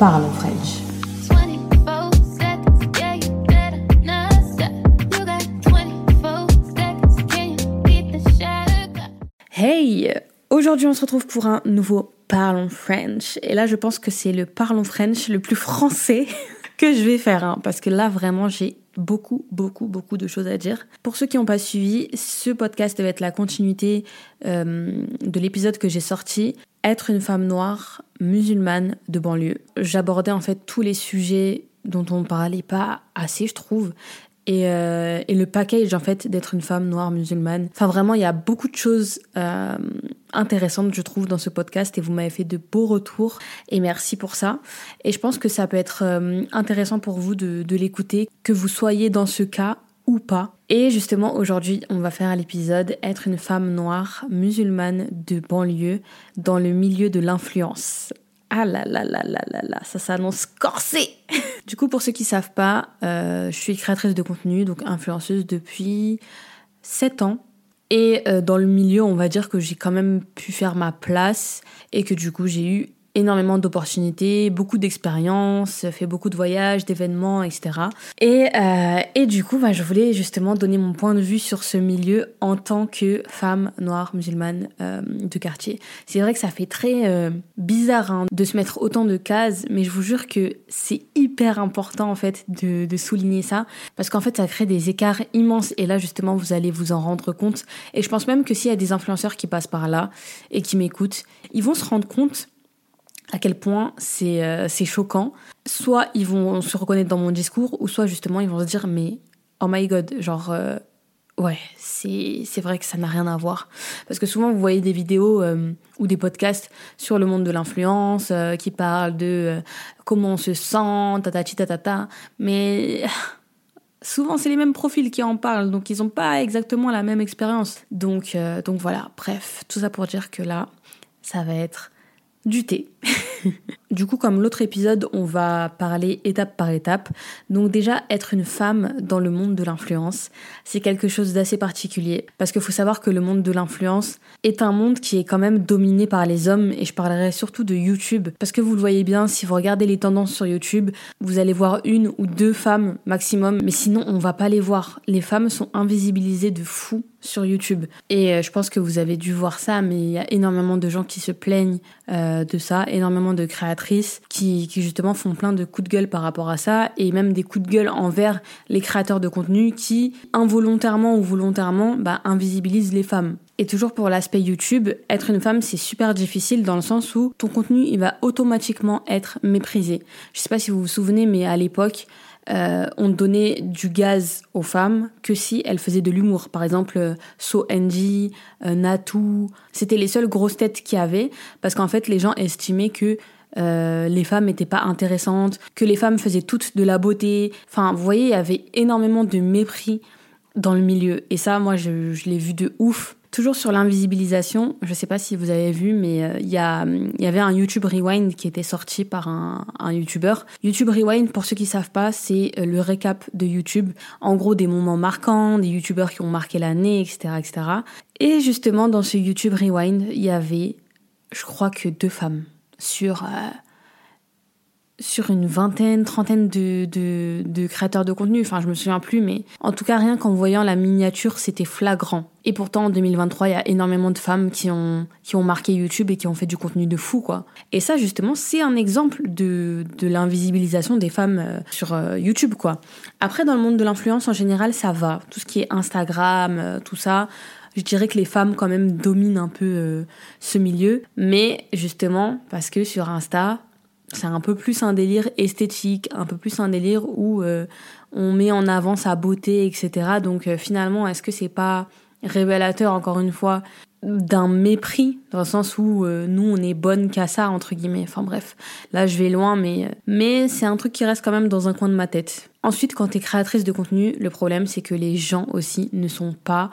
Parlons French. Hey Aujourd'hui, on se retrouve pour un nouveau Parlons French. Et là, je pense que c'est le Parlons French le plus français que je vais faire, hein, parce que là, vraiment, j'ai beaucoup, beaucoup, beaucoup de choses à dire. Pour ceux qui n'ont pas suivi, ce podcast va être la continuité euh, de l'épisode que j'ai sorti, Être une femme noire musulmane de banlieue. J'abordais en fait tous les sujets dont on parlait pas assez, je trouve. Et, euh, et, le package en fait d'être une femme noire musulmane. Enfin vraiment, il y a beaucoup de choses euh, intéressantes je trouve dans ce podcast et vous m'avez fait de beaux retours et merci pour ça. Et je pense que ça peut être euh, intéressant pour vous de l'écouter, que vous soyez dans ce cas ou pas. Et justement aujourd'hui, on va faire l'épisode être une femme noire musulmane de banlieue dans le milieu de l'influence. Ah là là là là là là, ça s'annonce corsé Du coup, pour ceux qui savent pas, euh, je suis créatrice de contenu, donc influenceuse depuis 7 ans. Et euh, dans le milieu, on va dire que j'ai quand même pu faire ma place et que du coup, j'ai eu énormément d'opportunités, beaucoup d'expériences, fait beaucoup de voyages, d'événements, etc. Et, euh, et du coup, bah, je voulais justement donner mon point de vue sur ce milieu en tant que femme noire musulmane euh, de quartier. C'est vrai que ça fait très euh, bizarre hein, de se mettre autant de cases, mais je vous jure que c'est hyper important en fait de, de souligner ça, parce qu'en fait ça crée des écarts immenses, et là justement vous allez vous en rendre compte. Et je pense même que s'il y a des influenceurs qui passent par là et qui m'écoutent, ils vont se rendre compte à quel point c'est euh, c'est choquant. Soit ils vont se reconnaître dans mon discours, ou soit justement ils vont se dire mais oh my god, genre euh, ouais, c'est c'est vrai que ça n'a rien à voir. Parce que souvent vous voyez des vidéos euh, ou des podcasts sur le monde de l'influence qui parlent de comment on se sent, tatati tatata, mais souvent c'est les mêmes profils qui en parlent, donc ils n'ont pas exactement la même expérience. Donc donc voilà, bref, tout ça pour dire que là, ça va être du thé. du coup, comme l'autre épisode, on va parler étape par étape. Donc déjà, être une femme dans le monde de l'influence, c'est quelque chose d'assez particulier. Parce qu'il faut savoir que le monde de l'influence est un monde qui est quand même dominé par les hommes. Et je parlerai surtout de YouTube. Parce que vous le voyez bien, si vous regardez les tendances sur YouTube, vous allez voir une ou deux femmes maximum. Mais sinon, on va pas les voir. Les femmes sont invisibilisées de fou sur YouTube. Et euh, je pense que vous avez dû voir ça, mais il y a énormément de gens qui se plaignent euh, de ça, énormément de créatrices qui, justement font plein de coups de gueule par rapport à ça, et même des coups de gueule envers les créateurs de contenu qui, involontairement ou volontairement, bah, invisibilisent les femmes. Et toujours pour l'aspect YouTube, être une femme, c'est super difficile dans le sens où ton contenu, il va automatiquement être méprisé. Je sais pas si vous vous souvenez, mais à l'époque, euh, on donnait du gaz aux femmes que si elles faisaient de l'humour. Par exemple, euh, So Angie, euh, Natu, c'était les seules grosses têtes qu'il y avait parce qu'en fait les gens estimaient que les femmes n'étaient pas intéressantes, que les femmes faisaient toutes de la beauté. Enfin, vous voyez, il y avait énormément de mépris dans le milieu. Et ça, moi, je, l'ai vu de ouf Toujours sur l'invisibilisation, je ne sais pas si vous avez vu, mais euh, il y, y, avait un YouTube Rewind qui était sorti par un, un YouTuber. YouTube Rewind, pour ceux qui savent pas, c'est euh, le récap de YouTube. En gros, des moments marquants, des YouTubeurs qui ont marqué l'année, etc., etc. Et justement, dans ce YouTube Rewind, il y avait, je crois que deux femmes sur... Euh, sur une vingtaine, trentaine de, de, créateurs de contenu. Enfin, je me souviens plus, mais en tout cas, rien qu'en voyant la miniature, c'était flagrant. Et pourtant, en 2023, il y a énormément de femmes qui ont, qui ont marqué YouTube et qui ont fait du contenu de fou, quoi. Et ça, justement, c'est un exemple de, de l'invisibilisation des femmes euh, sur euh, YouTube, quoi. Après, dans le monde de l'influence, en général, ça va. Tout ce qui est Instagram, euh, tout ça, je dirais que les femmes quand même dominent un peu ce milieu. Mais justement, parce que sur Insta, c'est un peu plus un délire esthétique, un peu plus un délire où euh, on met en avant sa beauté, etc. Donc euh, finalement, est-ce que c'est pas révélateur, encore une fois, d'un mépris, dans le sens où euh, nous, on est bonne qu'à ça, entre guillemets. Enfin bref, là, je vais loin, mais, mais c'est un truc qui reste quand même dans un coin de ma tête. Ensuite, quand tu es créatrice de contenu, le problème, c'est que les gens aussi ne sont pas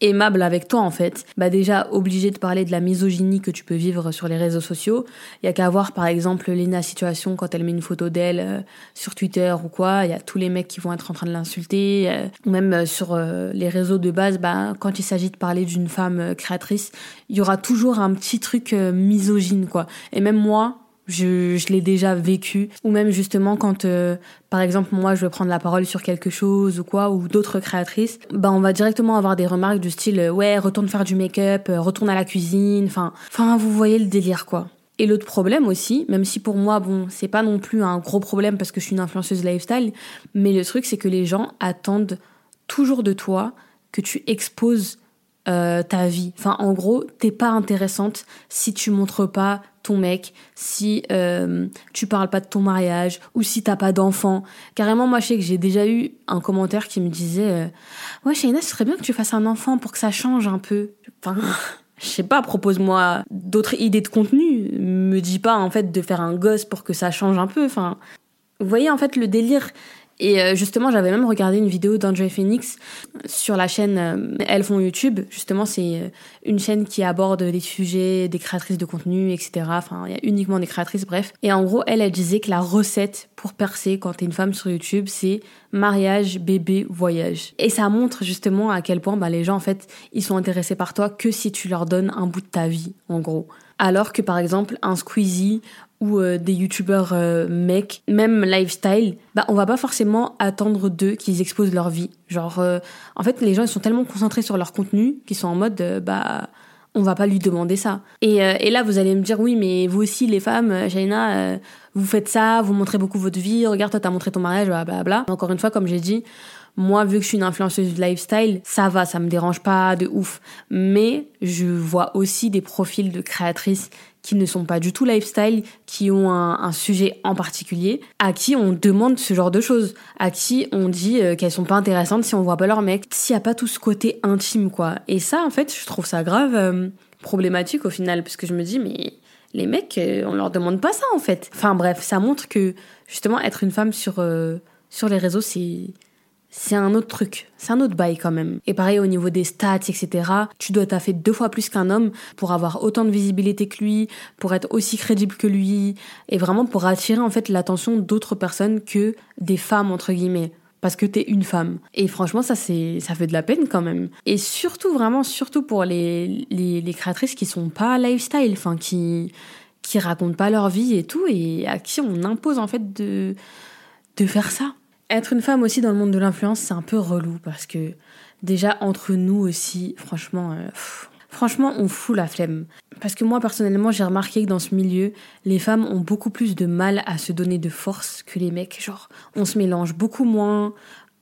aimable avec toi en fait, bah déjà obligé de parler de la misogynie que tu peux vivre sur les réseaux sociaux. Il y a qu'à voir par exemple Lena Situation quand elle met une photo d'elle euh, sur Twitter ou quoi, il y a tous les mecs qui vont être en train de l'insulter. Euh, ou même euh, sur les réseaux de base, bah quand il s'agit de parler d'une femme créatrice, il y aura toujours un petit truc misogyne quoi. Et même moi, Je, l'ai déjà vécu. Ou même justement quand, euh, par exemple, moi, je veux prendre la parole sur quelque chose ou quoi, ou d'autres créatrices, bah on va directement avoir des remarques du style euh, ouais, retourne faire du make-up, euh, retourne à la cuisine. Enfin, enfin, vous voyez le délire quoi. Et l'autre problème aussi, même si pour moi, bon, c'est pas non plus un gros problème parce que je suis une influenceuse lifestyle, mais le truc, c'est que les gens attendent toujours de toi que tu exposes euh, ta vie. Enfin, en gros, t'es pas intéressante si tu montres pas ton mec, si euh, tu parles pas de ton mariage ou si t'as pas d'enfant. Carrément, moi, je sais que j'ai déjà eu un commentaire qui me disait euh, Ouais, Shaina, ce serait bien que tu fasses un enfant pour que ça change un peu. Enfin, je sais pas, propose-moi d'autres idées de contenu. Me dis pas, en fait, de faire un gosse pour que ça change un peu. Enfin, vous voyez, en fait, le délire. Et euh, justement, j'avais même regardé une vidéo d'André Phoenix sur la chaîne euh, Elles font YouTube. Justement, c'est euh, une chaîne qui aborde des sujets, des créatrices de contenu, etc. Enfin, il y a uniquement des créatrices, bref. Et en gros, elle, elle disait que la recette pour percer quand t'es une femme sur YouTube, c'est mariage, bébé, voyage. Et ça montre justement à quel point bah, les gens, en fait, ils sont intéressés par toi que si tu leur donnes un bout de ta vie, en gros. Alors que par exemple, un Squeezie ou euh, des youtubeurs euh, mecs, même lifestyle, bah on va pas forcément attendre d'eux qu'ils exposent leur vie. Genre, euh, en fait, les gens ils sont tellement concentrés sur leur contenu qu'ils sont en mode, bah on va pas lui demander ça. Et, et, là, vous allez me dire, oui, mais vous aussi, les femmes, Jaina, vous faites ça, vous montrez beaucoup votre vie, regarde, toi, t'as montré ton mariage, bla bla Encore une fois, comme j'ai dit, moi, vu que je suis une influenceuse de lifestyle, ça va, ça me dérange pas de ouf. Mais je vois aussi des profils de créatrices qui ne sont pas du tout lifestyle, qui ont un, sujet en particulier, à qui on demande ce genre de choses, à qui on dit euh, qu'elles sont pas intéressantes si on voit pas leur mec, s'il y a pas tout ce côté intime quoi. Et ça en fait, je trouve ça grave euh, problématique au final parce que je me dis mais les mecs, euh, on leur demande pas ça en fait. Enfin bref, ça montre que justement être une femme sur sur les réseaux c'est c'est un autre truc, c'est un autre bail quand même. Et pareil au niveau des stats, etc. Tu dois taffer deux fois plus qu'un homme pour avoir autant de visibilité que lui, pour être aussi crédible que lui, et vraiment pour attirer en fait l'attention d'autres personnes que des femmes entre guillemets. Parce que t'es une femme. Et franchement, ça, c'est, ça fait de la peine quand même. Et surtout, vraiment, surtout pour les, les, créatrices qui sont pas lifestyle, enfin, qui, qui racontent pas leur vie et tout, et à qui on impose en fait de, de faire ça. Être une femme aussi dans le monde de l'influence, c'est un peu relou parce que déjà entre nous aussi, franchement, euh, franchement, on fout la flemme. Parce que moi personnellement, j'ai remarqué que dans ce milieu, les femmes ont beaucoup plus de mal à se donner de force que les mecs. Genre, on se mélange beaucoup moins.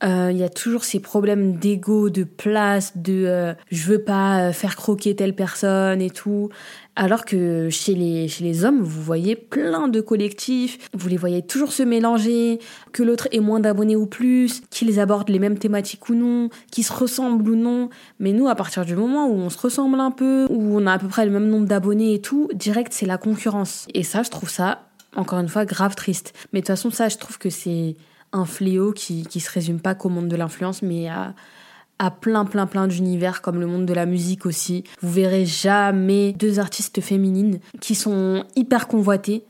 Euh, il y a toujours ces problèmes d'ego, de place, de euh, je veux pas faire croquer telle personne et tout. Alors que chez les, chez les hommes, vous voyez plein de collectifs, vous les voyez toujours se mélanger, que l'autre ait moins d'abonnés ou plus, qu'ils abordent les mêmes thématiques ou non, qu'ils se ressemblent ou non. Mais nous, à partir du moment où on se ressemble un peu, où on a à peu près le même nombre d'abonnés et tout, direct, c'est la concurrence. Et ça, je trouve ça, encore une fois, grave triste. Mais de toute façon, ça, je trouve que c'est un fléau qui, qui se résume pas qu'au monde de l'influence, mais à à plein plein plein d'univers comme le monde de la musique aussi. Vous verrez jamais deux artistes féminines qui sont hyper convoitées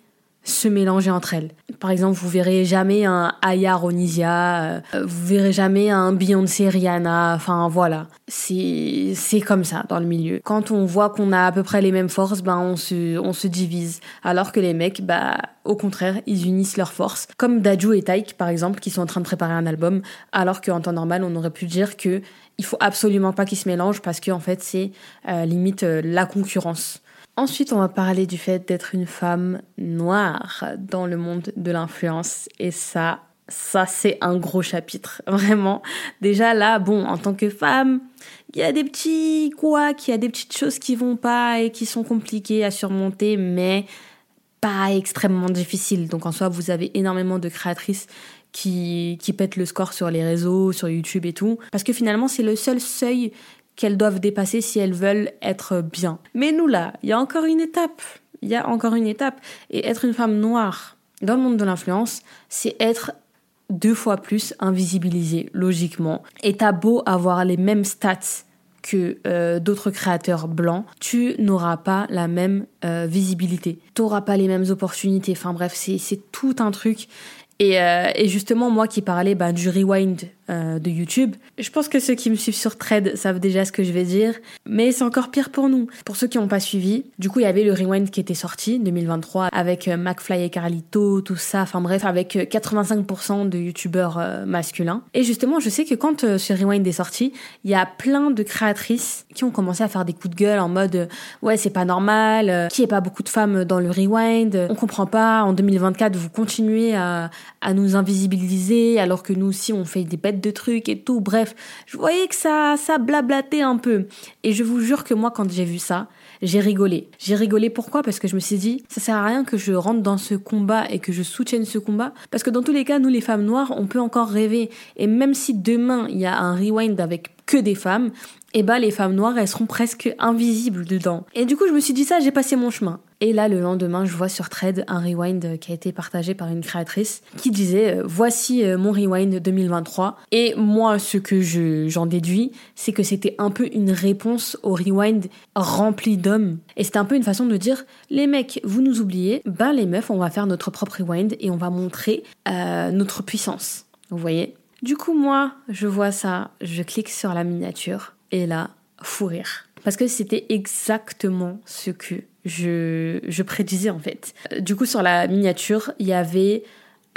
se mélanger entre elles. Par exemple, vous verrez jamais un Aya Ronisia, euh, vous verrez jamais un Beyoncé Rihanna, enfin voilà. C'est c'est comme ça dans le milieu. Quand on voit qu'on a à peu près les mêmes forces, ben on se on se divise alors que les mecs bah au contraire, ils unissent leurs forces comme Daju et Taïk par exemple qui sont en train de préparer un album alors qu'en temps normal, on aurait pu dire que il faut absolument pas qu'ils se mélangent parce que en fait, c'est euh, limite euh, la concurrence. Ensuite, on va parler du fait d'être une femme noire dans le monde de l'influence. Et ça, ça, c'est un gros chapitre. Vraiment. Déjà là, bon, en tant que femme, il y a des petits quoi, il y a des petites choses qui vont pas et qui sont compliquées à surmonter, mais pas extrêmement difficiles. Donc en soi, vous avez énormément de créatrices qui, qui pètent le score sur les réseaux, sur YouTube et tout. Parce que finalement, c'est le seul seuil qu'elles doivent dépasser si elles veulent être bien. Mais nous là, il y a encore une étape. Il y a encore une étape. Et être une femme noire dans le monde de l'influence, c'est être deux fois plus invisibilisée, logiquement. Et t'as beau avoir les mêmes stats que euh, d'autres créateurs blancs, tu n'auras pas la même euh, visibilité. Tu n'auras pas les mêmes opportunités. Enfin bref, c'est tout un truc. Et, euh, et, justement, moi qui parlais bah, du rewind euh, de YouTube. Je pense que ceux qui me suivent sur Thread savent déjà ce que je vais dire, mais c'est encore pire pour nous. Pour ceux qui n'ont pas suivi, du coup, il y avait le Rewind qui était sorti 2023 avec euh, McFly et Carlito, tout ça, enfin bref, avec 85% de YouTubeurs masculins. Et justement, je sais que quand ce Rewind est sorti, il y a plein de créatrices qui ont commencé à faire des coups de gueule en mode ouais, c'est pas normal, qui est pas beaucoup de femmes dans le Rewind, on comprend pas, en 2024, vous continuez à, à nous invisibiliser alors que nous aussi on fait des bêtes de trucs et tout. Bref, je voyais que ça, ça blablatait un peu. Et je vous jure que moi, quand j'ai vu ça, j'ai rigolé. J'ai rigolé pourquoi? Parce que je me suis dit, ça sert à rien que je rentre dans ce combat et que je soutienne ce combat. Parce que dans tous les cas, nous les femmes noires, on peut encore rêver. Et même si demain, il y a un rewind avec que des femmes, et eh ben les femmes noires, elles seront presque invisibles dedans. Et du coup, je me suis dit ça, j'ai passé mon chemin. Et là, le lendemain, je vois sur Thread un rewind qui a été partagé par une créatrice qui disait euh, Voici euh, mon rewind 2023. Et moi, ce que j'en déduis, c'est que c'était un peu une réponse au rewind rempli d'hommes. Et c'était un peu une façon de dire Les mecs, vous nous oubliez, ben les meufs, on va faire notre propre rewind et on va montrer euh, notre puissance. Vous voyez? Du coup, moi, je vois ça, je clique sur la miniature et là, fou rire. Parce que c'était exactement ce que je, je prédisais en fait. Du coup, sur la miniature, il y avait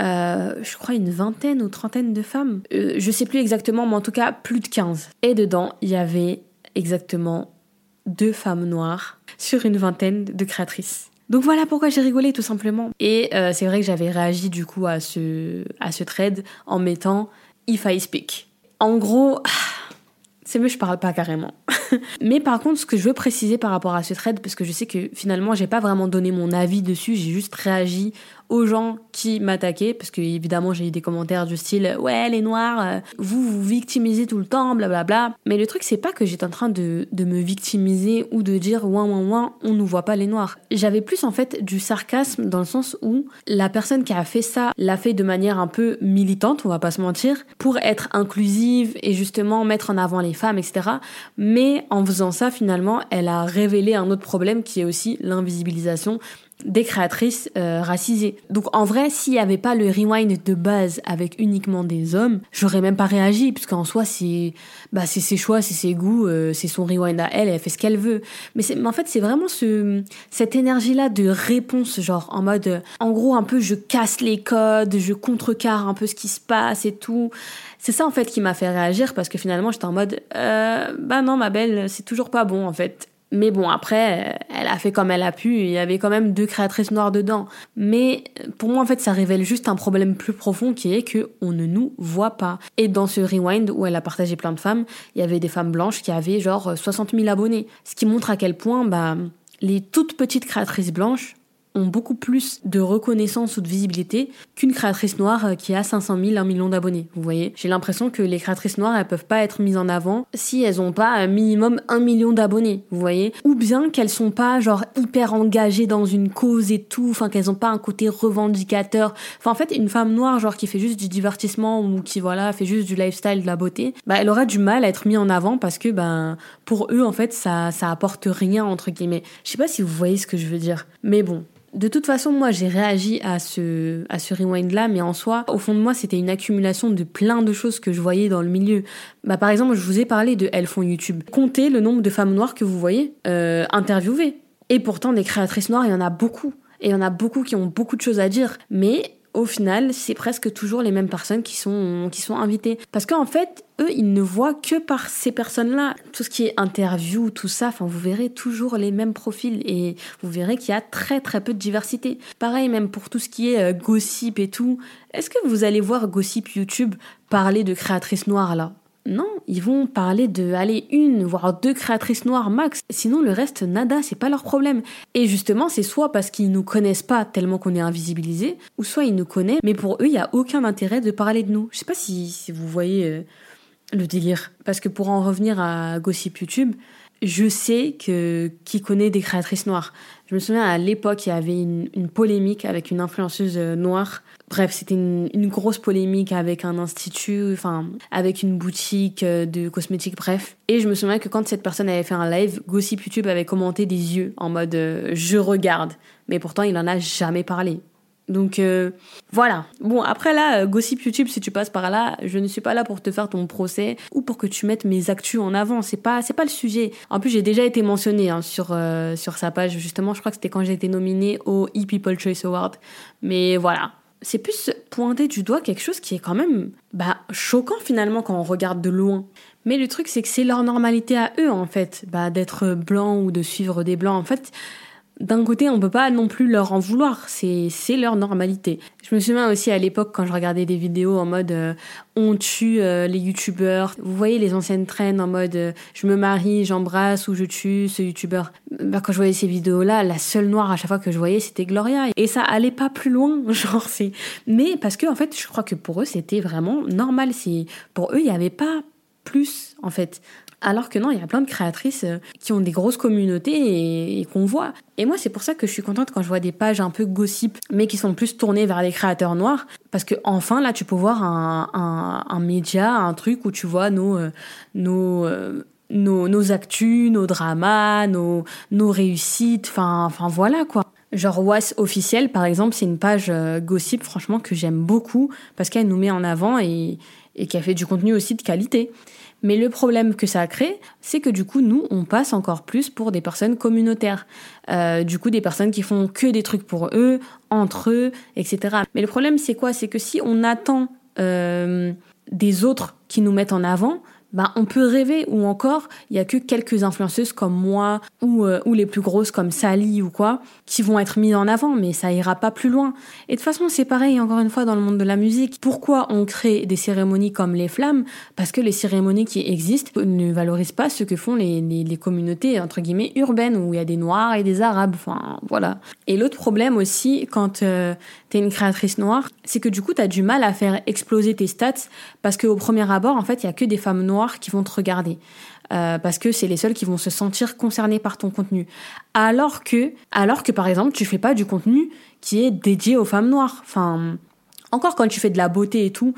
euh, je crois une vingtaine ou trentaine de femmes. Euh, je sais plus exactement, mais en tout cas plus de 15. Et dedans, il y avait exactement deux femmes noires sur une vingtaine de créatrices. Donc voilà pourquoi j'ai rigolé tout simplement. Et euh, c'est vrai que j'avais réagi du coup à ce, à ce trade en mettant If I speak. En gros, c'est mieux je parle pas carrément. Mais par contre, ce que je veux préciser par rapport à ce thread, parce que je sais que finalement, j'ai pas vraiment donné mon avis dessus, j'ai juste réagi aux gens qui m'attaquaient, parce que évidemment j'ai eu des commentaires du style ouais les noirs, euh, vous vous victimisez tout le temps, blablabla. Bla, bla. Mais le truc c'est pas que j'étais en train de, de, me victimiser ou de dire ouin ouin ouin, on nous voit pas les noirs. J'avais plus en fait du sarcasme dans le sens où la personne qui a fait ça l'a fait de manière un peu militante, on va pas se mentir, pour être inclusive et justement mettre en avant les femmes, etc. Mais en faisant ça finalement, elle a révélé un autre problème qui est aussi l'invisibilisation des créatrices euh, racisées. Donc en vrai, s'il n'y avait pas le rewind de base avec uniquement des hommes, j'aurais même pas réagi, puisqu'en soi, c'est bah, ses choix, c'est ses goûts, euh, c'est son rewind à elle, elle fait ce qu'elle veut. Mais, en fait, c'est vraiment ce, cette énergie-là de réponse, genre en mode, euh, en gros, un peu je casse les codes, je contrecarre un peu ce qui se passe et tout. C'est ça en fait qui m'a fait réagir, parce que finalement, j'étais en mode, bah non, ma belle, c'est toujours pas bon en fait. Mais bon, après, elle a fait comme elle a pu. Il y avait quand même deux créatrices noires dedans. Mais pour moi, en fait, ça révèle juste un problème plus profond qui est que on ne nous voit pas. Et dans ce rewind où elle a partagé plein de femmes, il y avait des femmes blanches qui avaient genre 60 000 abonnés. Ce qui montre à quel point, bah, les toutes petites créatrices blanches beaucoup plus de reconnaissance ou de visibilité qu'une créatrice noire euh, qui a 500 000, 1 million d'abonnés. Vous voyez J'ai l'impression que les créatrices noires, elles peuvent pas être mises en avant si elles ont pas un minimum 1 million d'abonnés. Vous voyez Ou bien qu'elles sont pas genre hyper engagées dans une cause et tout, enfin qu'elles ont pas un côté revendicateur. Enfin en fait, une femme noire genre qui fait juste du divertissement ou qui voilà, fait juste du lifestyle, de la beauté, bah elle aura du mal à être mise en avant parce que ben pour eux en fait ça ça apporte rien entre guillemets. Je sais pas si vous voyez ce que je veux dire. Mais bon, de toute façon, moi, j'ai réagi à ce, à ce rewind-là, mais en soi, au fond de moi, c'était une accumulation de plein de choses que je voyais dans le milieu. Bah, par exemple, je vous ai parlé de Elles font YouTube. Comptez le nombre de femmes noires que vous voyez euh, interviewées. Et pourtant, des créatrices noires, il y en a beaucoup. Et il y en a beaucoup qui ont beaucoup de choses à dire. Mais au final, c'est presque toujours les mêmes personnes qui sont, invitées. Parce qu'en fait, eux, ils ne voient que par ces personnes-là. Tout ce qui est interview, tout ça, enfin, vous verrez toujours les mêmes profils et vous verrez qu'il y a très très peu de diversité. Pareil, même pour tout ce qui est euh, gossip et tout. Est-ce que vous allez voir gossip YouTube parler de créatrices noires là? Non, ils vont parler de aller une voire deux créatrices noires max. Sinon le reste nada, c'est pas leur problème. Et justement, c'est soit parce qu'ils nous connaissent pas tellement qu'on est invisibilisé, ou soit ils nous connaissent, mais pour eux, il y a aucun intérêt de parler de nous. Je sais pas si, si vous voyez euh, le délire. Parce que pour en revenir à Gossip YouTube, je sais que qui connaît des créatrices noires. Je me souviens à l'époque, il y avait une, polémique avec une influenceuse euh, noire. Bref, c'était une, grosse polémique avec un institut, enfin, avec une boutique euh, de cosmétiques, bref. Et je me souviens que quand cette personne avait fait un live, Gossip YouTube avait commenté des yeux en mode euh, je regarde. Mais pourtant, il en a jamais parlé. Donc euh, voilà. Bon après là, euh, gossip YouTube, si tu passes par là, je ne suis pas là pour te faire ton procès ou pour que tu mettes mes actus en avant. C'est pas c'est pas le sujet. En plus j'ai déjà été mentionnée hein, sur euh, sur sa page justement. Je crois que c'était quand j'ai été nominée au e-People Choice Award. Mais voilà. C'est plus pointer du doigt quelque chose qui est quand même bah, choquant finalement quand on regarde de loin. Mais le truc c'est que c'est leur normalité à eux en fait, bah, d'être blanc ou de suivre des blancs. En fait, d'un côté, on peut pas non plus leur en vouloir, c'est leur normalité. Je me souviens aussi à l'époque quand je regardais des vidéos en mode euh, on tue euh, les youtubeurs. Vous voyez les anciennes traînes en mode euh, je me marie, j'embrasse ou je tue ce youtubeur. Bah quand je voyais ces vidéos-là, la seule noire à chaque fois que je voyais, c'était Gloria et ça allait pas plus loin, genre c'est mais parce que en fait, je crois que pour eux, c'était vraiment normal, pour eux, il y avait pas plus en fait. Alors que non, il y a plein de créatrices euh, qui ont des grosses communautés et, qu'on voit. Et moi, c'est pour ça que je suis contente quand je vois des pages un peu gossip, mais qui sont plus tournées vers les créateurs noirs. Parce que enfin, là, tu peux voir un, média, un truc où tu vois nos, euh, nos, euh, nos, nos actus, nos dramas, nos, nos réussites. Enfin, voilà quoi. Genre Was officiel, par exemple, c'est une page gossip, franchement, que j'aime beaucoup parce qu'elle nous met en avant et, et qui a fait du contenu aussi de qualité. Mais le problème que ça a créé, c'est que du coup, nous, on passe encore plus pour des personnes communautaires. Euh, du coup, des personnes qui font que des trucs pour eux, entre eux, etc. Mais le problème, c'est quoi? C'est que si on attend euh, des autres qui nous mettent en avant, ben, on peut rêver ou encore il y a que quelques influenceuses comme moi ou, euh, ou les plus grosses comme Sally ou quoi qui vont être mises en avant mais ça ira pas plus loin. Et de toute façon c'est pareil encore une fois dans le monde de la musique. Pourquoi on crée des cérémonies comme les flammes? Parce que les cérémonies qui existent ne valorisent pas ce que font les, les, les communautés entre guillemets urbaines où il y a des noirs et des arabes enfin voilà. Et l'autre problème aussi quand euh, t'es une créatrice noire c'est que du coup t'as du mal à faire exploser tes stats parce qu'au premier abord en fait il y a que des femmes noires qui vont te regarder. Euh, parce que c'est les seuls qui vont se sentir concernés par ton contenu. Alors que, alors que par exemple, tu fais pas du contenu qui est dédié aux femmes noires. Enfin, encore quand tu fais de la beauté et tout,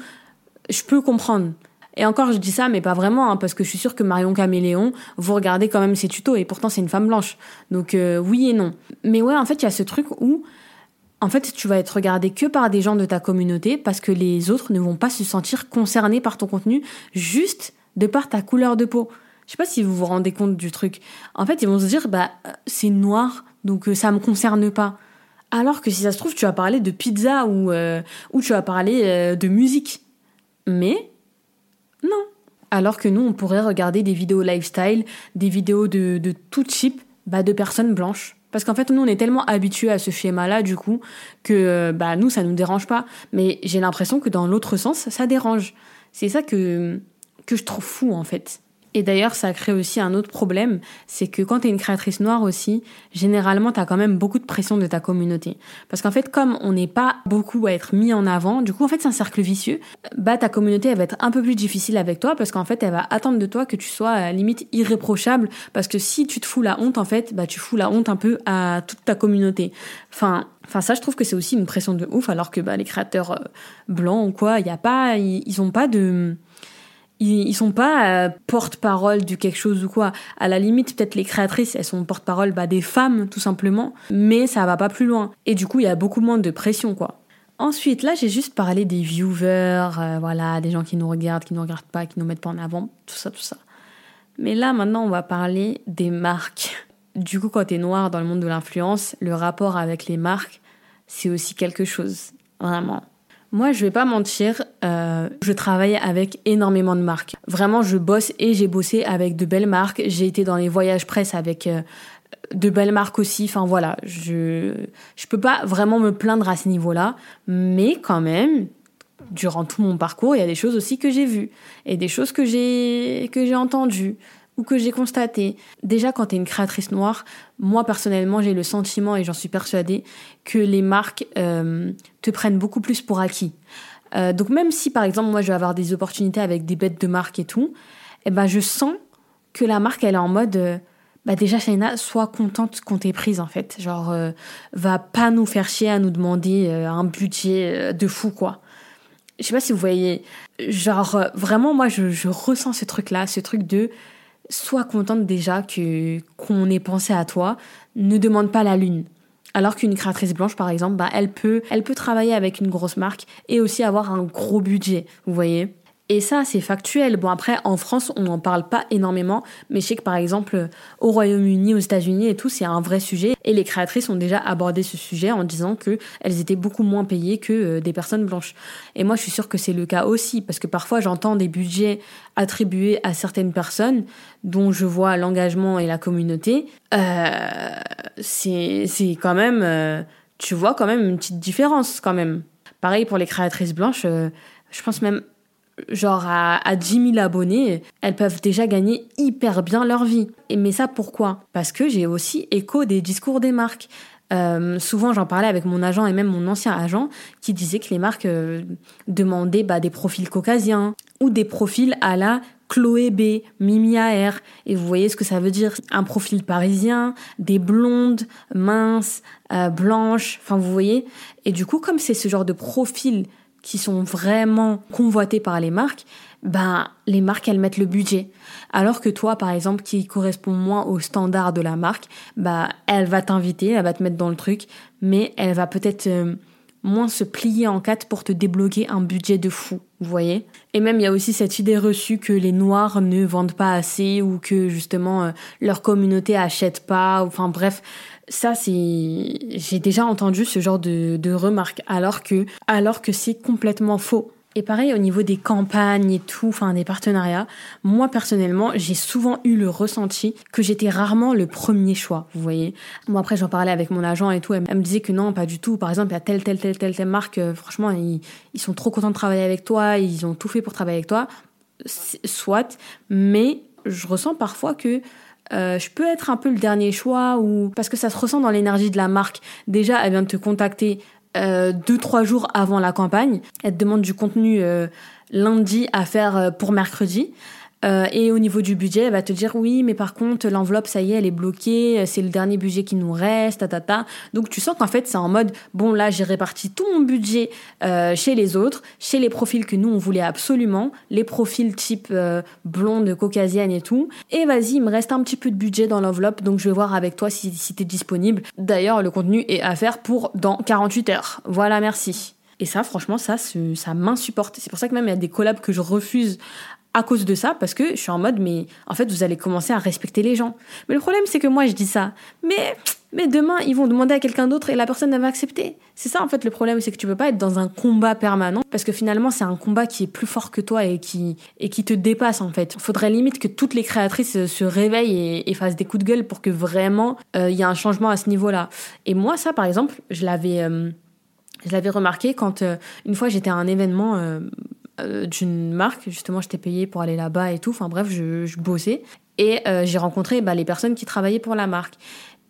je peux comprendre. Et encore, je dis ça, mais pas vraiment, hein, parce que je suis sûre que Marion Caméléon, vous regardez quand même ses tutos, et pourtant c'est une femme blanche. Donc euh, oui et non. Mais ouais, en fait, il y a ce truc où, en fait, tu vas être regardé que par des gens de ta communauté, parce que les autres ne vont pas se sentir concernés par ton contenu, juste de par ta couleur de peau. Je sais pas si vous vous rendez compte du truc. En fait, ils vont se dire, bah, c'est noir, donc euh, ça me concerne pas. Alors que si ça se trouve, tu vas parler de pizza ou, euh, ou tu vas parler euh, de musique. Mais, non. Alors que nous, on pourrait regarder des vidéos lifestyle, des vidéos de, de tout type, bah, de personnes blanches. Parce qu'en fait, nous, on est tellement habitués à ce schéma-là, du coup, que bah, nous, ça nous dérange pas. Mais j'ai l'impression que dans l'autre sens, ça dérange. C'est ça que, que je trouve fou en fait. Et d'ailleurs, ça crée aussi un autre problème, c'est que quand tu es une créatrice noire aussi, généralement, tu as quand même beaucoup de pression de ta communauté. Parce qu'en fait, comme on n'est pas beaucoup à être mis en avant, du coup, en fait, c'est un cercle vicieux, bah ta communauté, elle va être un peu plus difficile avec toi, parce qu'en fait, elle va attendre de toi que tu sois à la limite irréprochable, parce que si tu te fous la honte, en fait, bah tu fous la honte un peu à toute ta communauté. Enfin, Enfin, ça, je trouve que c'est aussi une pression de ouf, alors que bah, les créateurs euh, blancs ou quoi, il y a pas, ils, ils ont pas de, ils, sont pas euh, porte-parole du quelque chose ou quoi. À la limite, peut-être les créatrices, elles sont porte-parole bah, des femmes, tout simplement, mais ça va pas plus loin. Et du coup, il y a beaucoup moins de pression, quoi. Ensuite, là, j'ai juste parlé des viewers, euh, voilà, des gens qui nous regardent, qui nous regardent pas, qui nous mettent pas en avant, tout ça, tout ça. Mais là, maintenant, on va parler des marques. Du coup, quand t'es noir dans le monde de l'influence, le rapport avec les marques, c'est aussi quelque chose. Vraiment. Moi, je vais pas mentir, euh, je travaille avec énormément de marques. Vraiment, je bosse et j'ai bossé avec de belles marques. J'ai été dans les voyages presse avec euh, de belles marques aussi. Enfin voilà, je je peux pas vraiment me plaindre à ce niveau-là, mais quand même, durant tout mon parcours, il y a des choses aussi que j'ai vues et des choses que j'ai que j'ai entendues ou que j'ai constaté. Déjà, quand tu es une créatrice noire, moi personnellement, j'ai le sentiment, et j'en suis persuadée, que les marques euh, te prennent beaucoup plus pour acquis. Euh, donc même si, par exemple, moi, je vais avoir des opportunités avec des bêtes de marque et tout, eh ben, je sens que la marque, elle est en mode... Euh, bah déjà Shaina, sois contente qu'on t'ait prise en fait. Genre, va pas nous faire chier à nous demander un budget de fou quoi. Je sais pas si vous voyez, genre vraiment moi je, je ressens ce truc là, ce truc de sois contente déjà que qu'on ait pensé à toi. Ne demande pas la lune. Alors qu'une créatrice blanche, par exemple, bah, elle peut, elle peut travailler avec une grosse marque et aussi avoir un gros budget, vous voyez. Et ça, c'est factuel. Bon, après, en France, on n'en parle pas énormément, mais je sais que par exemple, au Royaume-Uni, aux États-Unis et tout, c'est un vrai sujet. Et les créatrices ont déjà abordé ce sujet en disant qu'elles étaient beaucoup moins payées que euh, des personnes blanches. Et moi, je suis sûre que c'est le cas aussi, parce que parfois, j'entends des budgets attribués à certaines personnes dont je vois l'engagement et la communauté. Euh, c'est quand même, euh, tu vois quand même une petite différence quand même. Pareil pour les créatrices blanches, euh, je pense même genre à, à 10 000 abonnés, elles peuvent déjà gagner hyper bien leur vie. Et mais ça pourquoi? Parce que j'ai aussi écho des discours des marques. Euh, souvent, j'en parlais avec mon agent et même mon ancien agent qui disait que les marques euh, demandaient bah, des profils caucasiens ou des profils à la Chloé B, Mimi AR. Et vous voyez ce que ça veut dire? Un profil parisien, des blondes, minces, euh, blanches, enfin vous voyez? Et du coup, comme c'est ce genre de profil qui sont vraiment convoités par les marques, ben les marques elles mettent le budget. Alors que toi par exemple qui correspond moins aux standards de la marque, bah elle va t'inviter, elle va te mettre dans le truc, mais elle va peut-être euh, moins se plier en quatre pour te débloquer un budget de fou, vous voyez Et même il y a aussi cette idée reçue que les noirs ne vendent pas assez ou que justement euh, leur communauté achète pas, enfin bref, ça, c'est, j'ai déjà entendu ce genre de, remarques, alors que, alors que c'est complètement faux. Et pareil au niveau des campagnes et tout, enfin des partenariats, moi personnellement, j'ai souvent eu le ressenti que j'étais rarement le premier choix, vous voyez. Moi après j'en parlais avec mon agent et tout, elle, me disait que non, pas du tout. Par exemple, il y a telle telle telle telle telle marque, euh, franchement, ils, sont trop contents de travailler avec toi, ils ont tout fait pour travailler avec toi. Soit, mais je ressens parfois que euh, je peux être un peu le dernier choix ou parce que ça se ressent dans l'énergie de la marque. Déjà, elle vient de te contacter euh, deux trois jours avant la campagne. Elle demande du contenu euh, lundi à faire euh, pour mercredi. Euh, et au niveau du budget, elle va te dire oui, mais par contre, l'enveloppe, ça y est, elle est bloquée, c'est le dernier budget qui nous reste, ta, ta, ta. Donc tu sens qu'en fait, c'est en mode, bon, là, j'ai réparti tout mon budget euh, chez les autres, chez les profils que nous, on voulait absolument, les profils type euh, blonde, caucasienne et tout. Et vas-y, il me reste un petit peu de budget dans l'enveloppe, donc je vais voir avec toi si, si t'es disponible. D'ailleurs, le contenu est à faire pour dans 48 heures. Voilà, merci. Et ça, franchement, ça, ça m'insupporte. C'est pour ça que même il y a des collabs que je refuse à cause de ça, parce que je suis en mode, mais en fait, vous allez commencer à respecter les gens. Mais le problème, c'est que moi, je dis ça. Mais, mais demain, ils vont demander à quelqu'un d'autre et la personne, elle va accepter. C'est ça, en fait, le problème, c'est que tu peux pas être dans un combat permanent, parce que finalement, c'est un combat qui est plus fort que toi et qui, et qui te dépasse, en fait. Il faudrait limite que toutes les créatrices se réveillent et, fassent des coups de gueule pour que vraiment, euh, il y ait un changement à ce niveau-là. Et moi, ça, par exemple, je l'avais, euh, je l'avais remarqué quand, euh, une fois, j'étais à un événement, euh, d'une marque. Justement, j'étais payée pour aller là-bas et tout. Enfin bref, je, je bossais. Et euh, j'ai rencontré bah, les personnes qui travaillaient pour la marque.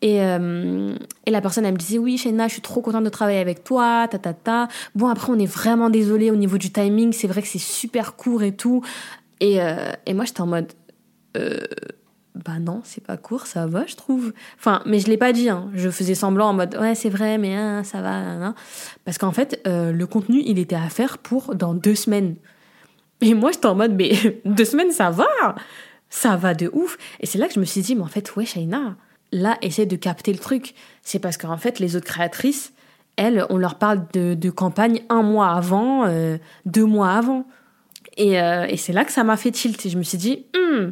Et, euh, et la personne, elle me disait, oui, Shena, je suis trop contente de travailler avec toi, ta, ta, ta. Bon, après, on est vraiment désolé au niveau du timing. C'est vrai que c'est super court et tout. Et, et moi, j'étais en mode, bah non, c'est pas court, ça va, je trouve. Enfin, mais je l'ai pas dit, hein. je faisais semblant en mode ouais, c'est vrai, mais hein, ça va, hein. parce qu'en fait, euh, le contenu, il était à faire pour dans deux semaines. Et moi, j'étais en mode mais deux semaines, ça va, ça va de ouf. Et c'est là que je me suis dit, mais en fait, ouais, Shaina, là, essaie de capter le truc. C'est parce qu'en fait, les autres créatrices, elles, on leur parle de, de campagne un mois avant, euh, deux mois avant. Et, euh, et c'est là que ça m'a fait tilt. Et je me suis dit, hmm,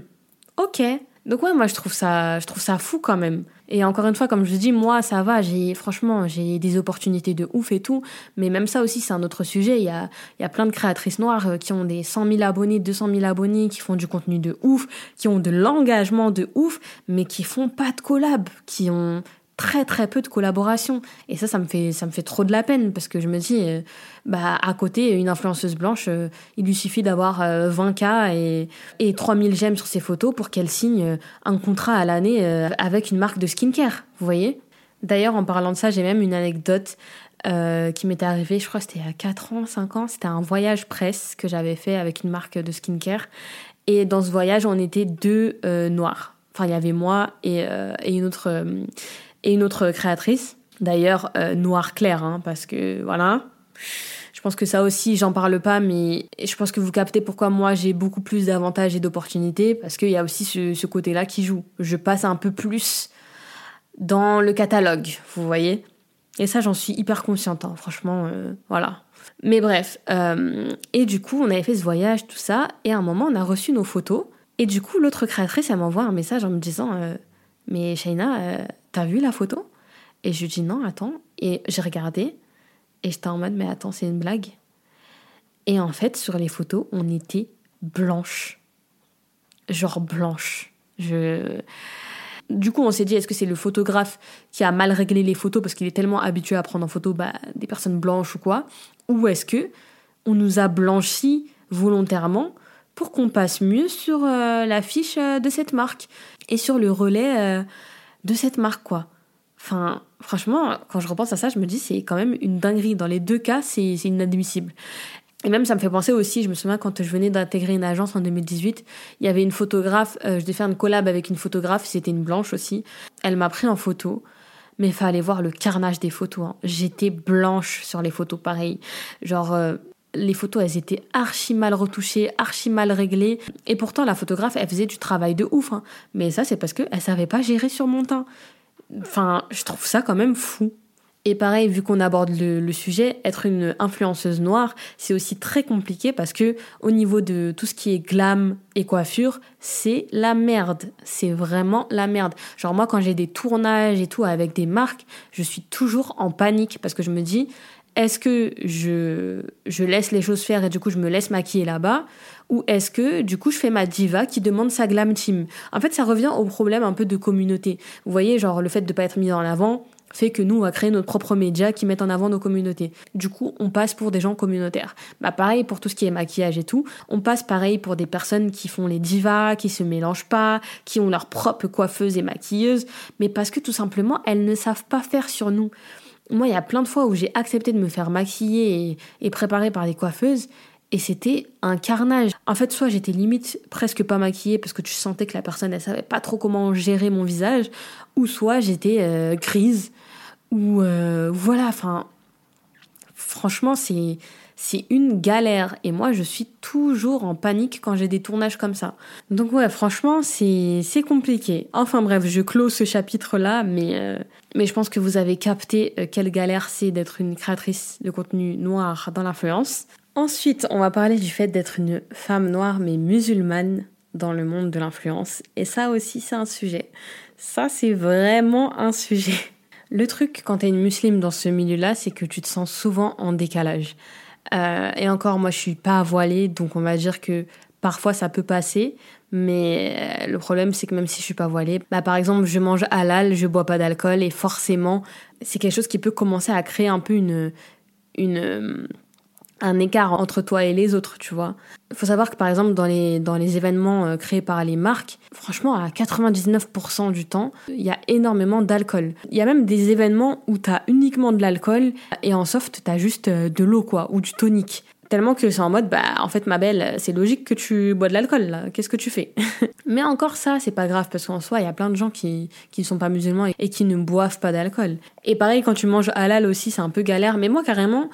ok, donc ouais, moi je trouve ça, je trouve ça fou quand même. Et encore une fois, comme je dis, moi ça va, j'ai franchement j'ai des opportunités de ouf et tout. Mais même ça aussi c'est un autre sujet. Il y a, il y a plein de créatrices noires euh, qui ont des 100 000 abonnés, 200 000 abonnés, qui font du contenu de ouf, qui ont de l'engagement de ouf, mais qui font pas de collab, qui ont très très peu de collaboration et ça ça me fait ça me fait trop de la peine parce que je me dis euh, bah à côté une influenceuse blanche euh, il lui suffit d'avoir 20 euh, et et 3000 j'aime sur ses photos pour qu'elle signe un contrat à l'année avec une marque de skincare vous voyez? D'ailleurs en parlant de ça j'ai même une anecdote qui m'était arrivée je crois c'était a 4 ans 5 ans. C'était un voyage presse que j'avais fait avec une marque de skincare. Et dans ce voyage on était deux noirs. Enfin il y avait moi et, et une autre et une autre créatrice, d'ailleurs euh, noir clair, hein, parce que voilà. Je pense que ça aussi, j'en parle pas, mais je pense que vous captez pourquoi moi j'ai beaucoup plus d'avantages et d'opportunités, parce qu'il y a aussi ce, côté-là qui joue. Je passe un peu plus dans le catalogue, vous voyez. Et ça, j'en suis hyper consciente, hein. franchement, euh, voilà. Mais bref, euh, et du coup, on avait fait ce voyage, tout ça, et à un moment, on a reçu nos photos. Et du coup, l'autre créatrice, elle m'envoie un message en me disant euh, Mais Shaina, t'as vu la photo? Et je lui dis Non, attends. Et j'ai regardé, et j'étais en mode Mais attends, c'est une blague. Et en fait, sur les photos, on était blanches. Genre blanches. Je du coup, on s'est dit, est-ce que c'est le photographe qui a mal réglé les photos parce qu'il est tellement habitué à prendre en photo bah, des personnes blanches ou quoi? Ou est-ce que on nous a blanchi volontairement pour qu'on passe mieux sur euh, la fiche euh, de cette marque? Et sur le relais euh, de cette marque, quoi Enfin, franchement, quand je repense à ça, je me dis c'est quand même une dinguerie. Dans les deux cas, c'est inadmissible. Et même, ça me fait penser aussi, je me souviens quand je venais d'intégrer une agence en 2018, il y avait une photographe, euh, je devais faire une collab avec une photographe, c'était une blanche aussi. Elle m'a pris en photo, mais il fallait voir le carnage des photos. Hein. J'étais blanche sur les photos, pareil. Genre, euh, les photos, elles étaient archi mal retouchées, archi mal réglées. Et pourtant, la photographe, elle faisait du travail de ouf. Hein. Mais ça, c'est parce qu'elle savait pas gérer sur mon teint. Enfin, je trouve ça quand même fou. Et pareil, vu qu'on aborde le, sujet, être une influenceuse noire, c'est aussi très compliqué parce que au niveau de tout ce qui est glam et coiffure, c'est la merde. C'est vraiment la merde. Genre moi, quand j'ai des tournages et tout avec des marques, je suis toujours en panique parce que je me dis, est-ce que je, je laisse les choses faire et du coup je me laisse maquiller là-bas? Ou est-ce que du coup je fais ma diva qui demande sa glam team? En fait, ça revient au problème un peu de communauté. Vous voyez, genre le fait de pas être mis en avant, fait que nous, on va créer notre propre média qui met en avant nos communautés. Du coup, on passe pour des gens communautaires. Bah pareil pour tout ce qui est maquillage et tout. On passe pareil pour des personnes qui font les divas, qui se mélangent pas, qui ont leur propre coiffeuse et maquilleuse, mais parce que tout simplement, elles ne savent pas faire sur nous. Moi, il y a plein de fois où j'ai accepté de me faire maquiller et, préparer par des coiffeuses et c'était un carnage. En fait, soit j'étais limite presque pas maquillée parce que tu sentais que la personne elle savait pas trop comment gérer mon visage, ou soit j'étais euh, grise, ou euh, voilà. Enfin, franchement, c'est c'est une galère. Et moi, je suis toujours en panique quand j'ai des tournages comme ça. Donc ouais, franchement, c'est compliqué. Enfin bref, je clôt ce chapitre-là, mais euh, mais je pense que vous avez capté quelle galère c'est d'être une créatrice de contenu noir dans l'influence. Ensuite, on va parler du fait d'être une femme noire mais musulmane dans le monde de l'influence. Et ça aussi, c'est un sujet. Ça, c'est vraiment un sujet. Le truc quand t'es une musulmane dans ce milieu-là, c'est que tu te sens souvent en décalage. Euh, et encore, moi, je suis pas voilée, donc on va dire que parfois ça peut passer. Mais euh, le problème, c'est que même si je suis pas voilée, bah, par exemple, je mange halal, je bois pas d'alcool, et forcément, c'est quelque chose qui peut commencer à créer un peu une, une un écart entre toi et les autres, tu vois. Il faut savoir que par exemple dans les, dans les événements euh, créés par les marques, franchement à 99% du temps, il y a énormément d'alcool. Il y a même des événements où tu as uniquement de l'alcool et en soft tu as juste euh, de l'eau quoi, ou du tonique. Tellement que c'est en mode, bah en fait ma belle, c'est logique que tu bois de l'alcool qu'est-ce que tu fais? Mais encore ça, c'est pas grave parce qu'en soi, il y a plein de gens qui, qui ne sont pas musulmans et qui ne boivent pas d'alcool. Et pareil, quand tu manges halal aussi, c'est un peu galère, mais moi carrément,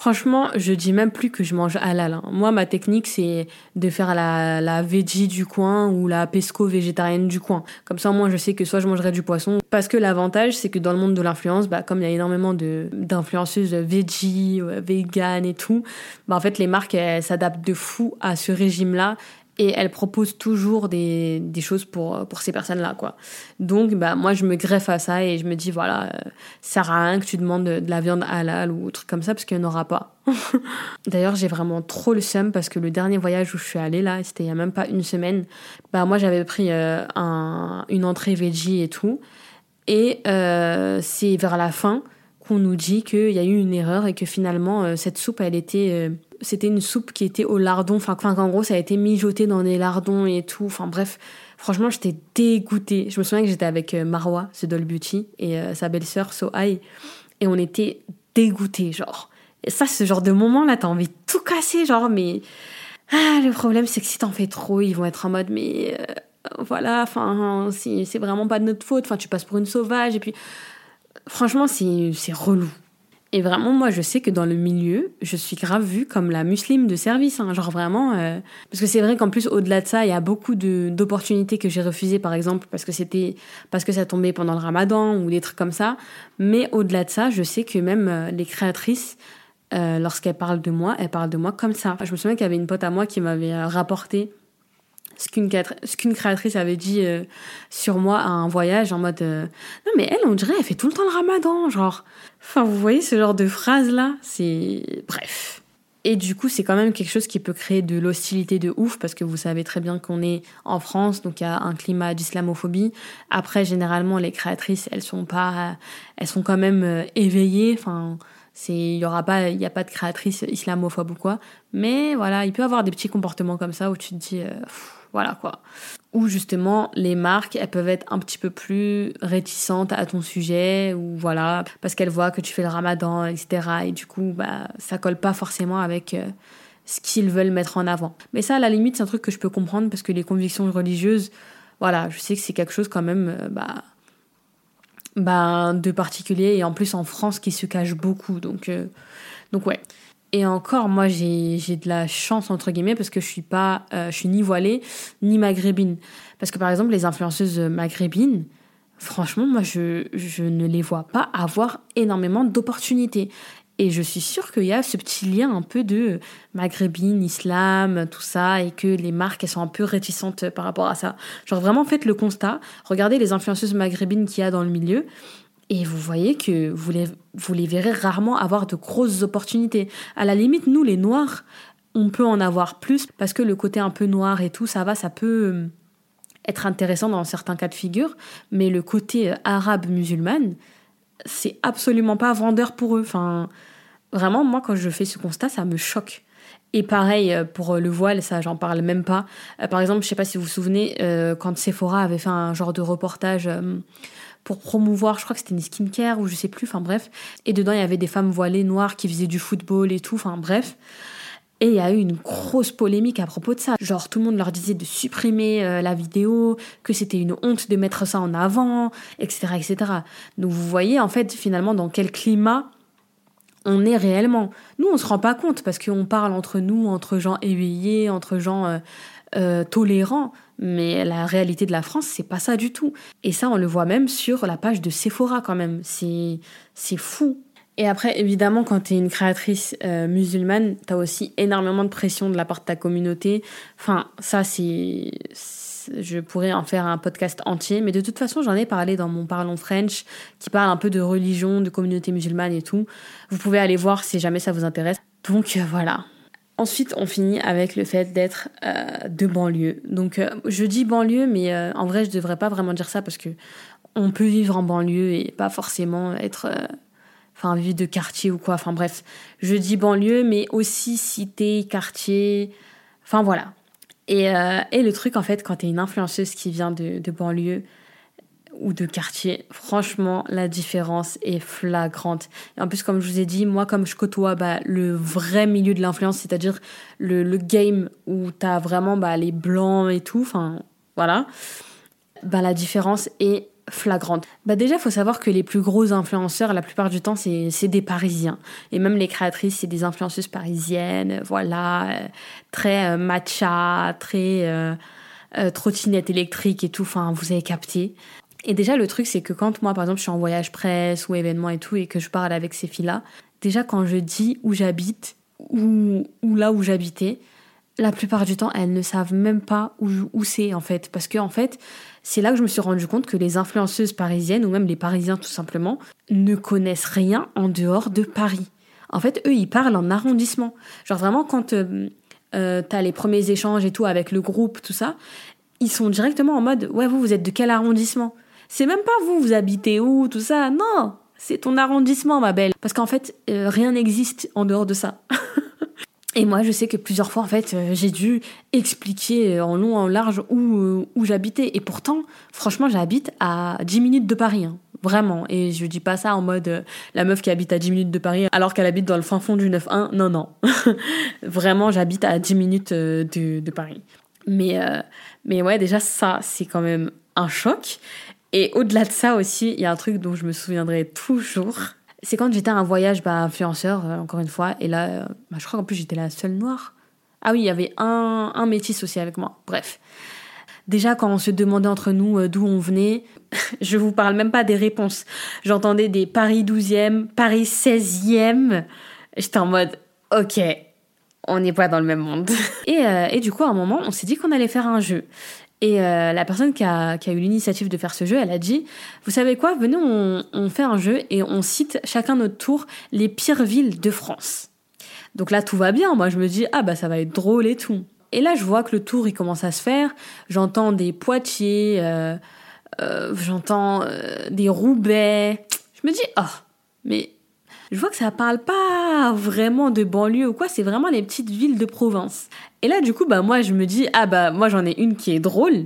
Franchement, je dis même plus que je mange halal. Hein. Moi, ma technique, c'est de faire la, la veggie du coin ou la pesco végétarienne du coin. Comme ça, moi, je sais que soit je mangerai du poisson. Parce que l'avantage, c'est que dans le monde de l'influence, bah, comme il y a énormément de, d'influenceuses veggie, vegan et tout, bah, en fait, les marques, elles s'adaptent de fou à ce régime-là et elle propose toujours des, des choses pour, pour ces personnes-là, quoi. Donc, bah, moi, je me greffe à ça et je me dis, voilà, euh, ça sert à rien que tu demandes de, la viande halal ou truc comme ça parce qu'il n'y en aura pas. D'ailleurs, j'ai vraiment trop le seum parce que le dernier voyage où je suis allée, là, c'était il y a même pas une semaine, bah, moi, j'avais pris euh, un, une entrée veggie et tout. Et euh, c'est vers la fin qu'on nous dit qu'il y a eu une erreur et que finalement, euh, cette soupe, elle était c'était une soupe qui était au lardon, enfin qu'en gros ça a été mijoté dans des lardons et tout. Enfin bref, franchement j'étais dégoûtée. Je me souviens que j'étais avec euh, Marwa, The Doll Beauty, et euh, sa belle-sœur Sohaï, et on était dégoûtés, genre. Et ça, ce genre de moment là, t'as envie de tout casser, genre, mais ah, le problème c'est que si t'en fais trop, ils vont être en mode mais euh, voilà, enfin c'est vraiment pas de notre faute. Enfin tu passes pour une sauvage et puis franchement c'est relou. Et vraiment, moi, je sais que dans le milieu, je suis grave vue comme la musulmane de service. Hein. genre vraiment. Euh, parce que c'est vrai qu'en plus, au-delà de ça, il y a beaucoup d'opportunités que j'ai refusées, par exemple, parce que c'était parce que ça tombait pendant le ramadan ou des trucs comme ça. Mais au-delà de ça, je sais que même euh, les créatrices, euh, lorsqu'elles parlent de moi, elles parlent de moi comme ça. Je me souviens qu'il y avait une pote à moi qui m'avait rapporté ce qu'une créatrice avait dit sur moi à un voyage en mode non mais elle on dirait elle fait tout le temps le ramadan genre Enfin, vous voyez ce genre de phrase-là? C'est... Bref. Et du coup, c'est quand même quelque chose qui peut créer de l'hostilité de ouf, parce que vous savez très bien qu'on est en France, donc il y a un climat d'islamophobie. Après, généralement, les créatrices, elles sont pas... Elles sont quand même euh, éveillées, enfin... Il n'y aura pas, il y a pas de créatrice islamophobe ou quoi. Mais voilà, il peut y avoir des petits comportements comme ça où tu te dis, euh, voilà quoi. Où justement les marques elles peuvent être un petit peu plus réticentes à ton sujet ou voilà parce qu'elles voient que tu fais le ramadan etc et du coup bah ça colle pas forcément avec euh, ce qu'ils veulent mettre en avant. Mais ça à la limite c'est un truc que je peux comprendre parce que les convictions religieuses voilà je sais que c'est quelque chose quand même euh, bah bah de particulier et en plus en France qui se cache beaucoup donc euh, donc ouais et encore, moi, j'ai de la chance, entre guillemets, parce que je suis pas, euh, je suis ni voilée, ni maghrébine. Parce que, par exemple, les influenceuses maghrébines, franchement, moi, je, je ne les vois pas avoir énormément d'opportunités. Et je suis sûre qu'il y a ce petit lien un peu de maghrébine, islam, tout ça, et que les marques, elles sont un peu réticentes par rapport à ça. Genre, vraiment, faites le constat. Regardez les influenceuses maghrébines qu'il y a dans le milieu. Et vous voyez que vous les, verrez rarement avoir de grosses opportunités. À la limite, nous, les Noirs, on peut en avoir plus parce que le côté un peu noir et tout, ça va, ça peut euh, être intéressant dans certains cas de figure. Mais le côté euh, arabe musulman, c'est absolument pas vendeur pour eux. Enfin, vraiment, moi, quand je fais ce constat, ça me choque. Et pareil euh, pour le voile, ça j'en parle même pas. Par exemple, je sais pas si vous vous souvenez, quand Sephora avait fait un genre de reportage pour promouvoir, je crois que c'était une skincare ou je sais plus, enfin bref. Et dedans, il y avait des femmes voilées noires qui faisaient du football et tout, enfin bref. Et il y a eu une grosse polémique à propos de ça. Genre, tout le monde leur disait de supprimer euh, la vidéo, que c'était une honte de mettre ça en avant, etc., etc. Donc, vous voyez, en fait, finalement, dans quel climat on est réellement. Nous, on se rend pas compte parce qu'on parle entre nous, entre gens éveillés, entre gens euh, euh, tolérants. Mais la réalité de la France, c'est pas ça du tout. Et ça, on le voit même sur la page de Sephora quand même. C'est, c'est fou. Et après, évidemment, quand tu es une créatrice euh, musulmane, tu as aussi énormément de pression de la part de ta communauté. Enfin, ça, c'est. Je pourrais en faire un podcast entier, mais de toute façon, j'en ai parlé dans mon Parlons French, qui parle un peu de religion, de communauté musulmane et tout. Vous pouvez aller voir si jamais ça vous intéresse. Donc voilà, Ensuite, on finit avec le fait d'être euh, de banlieue. Donc, euh, je dis banlieue, mais euh, en vrai, je devrais pas vraiment dire ça parce que on peut vivre en banlieue et pas forcément être, enfin, vivre de quartier ou quoi. Enfin, bref, je dis banlieue, mais aussi cité, quartier. Enfin, voilà. Et, et le truc, en fait, quand tu es une influenceuse qui vient de, de banlieue, ou de quartier. Franchement, la différence est flagrante. En plus, comme je vous ai dit, moi, comme je côtoie bah, le vrai milieu de l'influence, c'est-à-dire le, le, game où tu as vraiment bah, les blancs et tout, enfin, voilà, bah, la différence est flagrante. Bah déjà, faut savoir que les plus gros influenceurs, la plupart du temps, c'est des Parisiens. Et même les créatrices, c'est des influenceuses parisiennes, voilà, euh, très euh, matcha, très euh, trottinette électrique et tout, enfin, vous avez capté. Et déjà, le truc, c'est que quand moi, par exemple, je suis en voyage presse ou événement et tout, et que je parle avec ces filles-là, déjà, quand je dis où j'habite, ou, là où j'habitais, la plupart du temps, elles ne savent même pas où, où c'est, en fait. Parce que, en fait, c'est là que je me suis rendu compte que les influenceuses parisiennes, ou même les Parisiens tout simplement, ne connaissent rien en dehors de Paris. En fait, eux, ils parlent en arrondissement. Genre vraiment, quand euh, euh t'as les premiers échanges et tout avec le groupe, tout ça, ils sont directement en mode, ouais, vous, vous êtes de quel arrondissement? C'est même pas vous, vous habitez où, tout ça. Non, c'est ton arrondissement, ma belle. Parce qu'en fait, euh, rien n'existe en dehors de ça. Et moi, je sais que plusieurs fois, en fait, euh, j'ai dû expliquer euh, en long, en large où, où j'habitais. Et pourtant, franchement, j'habite à 10 minutes de Paris. Hein. Vraiment. Et je dis pas ça en mode la meuf qui habite à 10 minutes de Paris alors qu'elle habite dans le fin fond du 9-1. Non, non. Vraiment, j'habite à 10 minutes de, de Paris. Mais, mais ouais, déjà, ça, c'est quand même un choc. Et au-delà de ça aussi, il y a un truc dont je me souviendrai toujours. C'est quand j'étais à un voyage bah, influenceur, euh, encore une fois, et là, euh, bah, je crois qu'en plus j'étais la seule noire. Ah oui, il y avait un, un métis aussi avec moi. Bref. Déjà, quand on se demandait entre nous d'où on venait, je vous parle même pas des réponses. J'entendais des Paris 12e, Paris 16e. J'étais en mode, ok, on n'est pas dans le même monde. Et, du coup, à un moment, on s'est dit qu'on allait faire un jeu. Et euh, la personne qui a, eu l'initiative de faire ce jeu, elle a dit, vous savez quoi, venez, on, fait un jeu et on cite chacun notre tour les pires villes de France. Donc là, tout va bien. Moi, je me dis, ah bah ça va être drôle et tout. Et là, je vois que le tour, il commence à se faire. J'entends des Poitiers, euh, euh, j'entends des Roubaix. Je me dis, oh, mais je vois que ça parle pas vraiment de banlieue ou quoi, c'est vraiment les petites villes de province. Et là, du coup, bah, moi, je me dis, ah bah, moi, j'en ai une qui est drôle.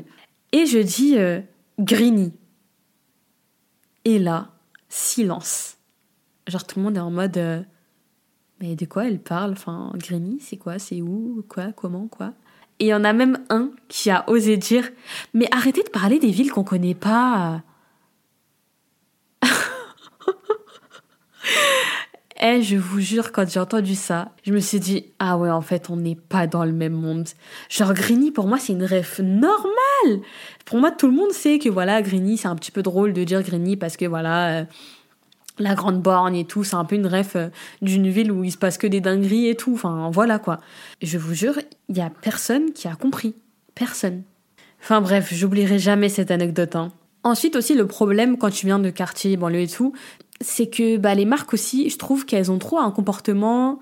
Et je dis, euh, Grigny. Et là, silence. Genre, tout le monde est en mode, euh, mais de quoi elle parle? Enfin, Grigny, c'est quoi? C'est où? Quoi? Comment? Quoi? Et il y en a même un qui a osé dire, mais arrêtez de parler des villes qu'on connaît pas. Eh, je vous jure, quand j'ai entendu ça, je me suis dit, ah ouais, en fait, on n'est pas dans le même monde. Genre, Grigny, pour moi, c'est une rêve normale. Pour moi, tout le monde sait que voilà, Grigny, c'est un petit peu drôle de dire Grigny parce que voilà, euh, la grande borne et tout, c'est un peu une rêve euh, d'une ville où il se passe que des dingueries et tout. Enfin, voilà quoi. Je vous jure, il y a personne qui a compris. Personne. Enfin bref, j'oublierai jamais cette anecdote. Hein. Ensuite aussi le problème quand tu viens de quartier, banlieue et tout, c'est que bah, les marques aussi, je trouve qu'elles ont trop un comportement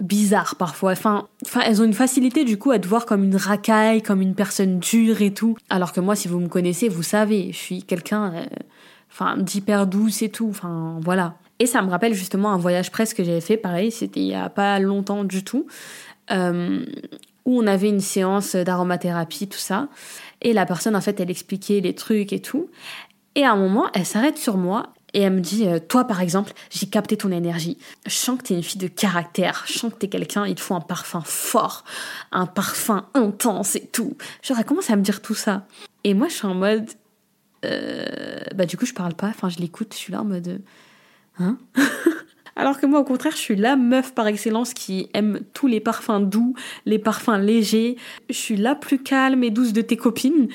bizarre parfois. Enfin, enfin, elles ont une facilité du coup à te voir comme une racaille, comme une personne dure et tout. Alors que moi, si vous me connaissez, vous savez, je suis quelqu'un, euh, d'hyper douce et tout. Enfin, voilà. Et ça me rappelle justement un voyage presque que j'avais fait, pareil, c'était il y a pas longtemps du tout, euh, où on avait une séance d'aromathérapie, tout ça. Et la personne, en fait, elle expliquait les trucs et tout. Et à un moment, elle s'arrête sur moi et elle me dit, euh, toi par exemple, j'ai capté ton énergie. Je que t'es une fille de caractère. Je que t'es quelqu'un, il te faut un parfum fort, un parfum intense et tout. Genre, elle commence à me dire tout ça. Et moi, je suis en mode, euh, bah du coup, je parle pas. Enfin, je l'écoute. Je suis là en mode, hein? Alors que moi, au contraire, je suis la meuf par excellence qui aime tous les parfums doux, les parfums légers. Je suis la plus calme et douce de tes copines.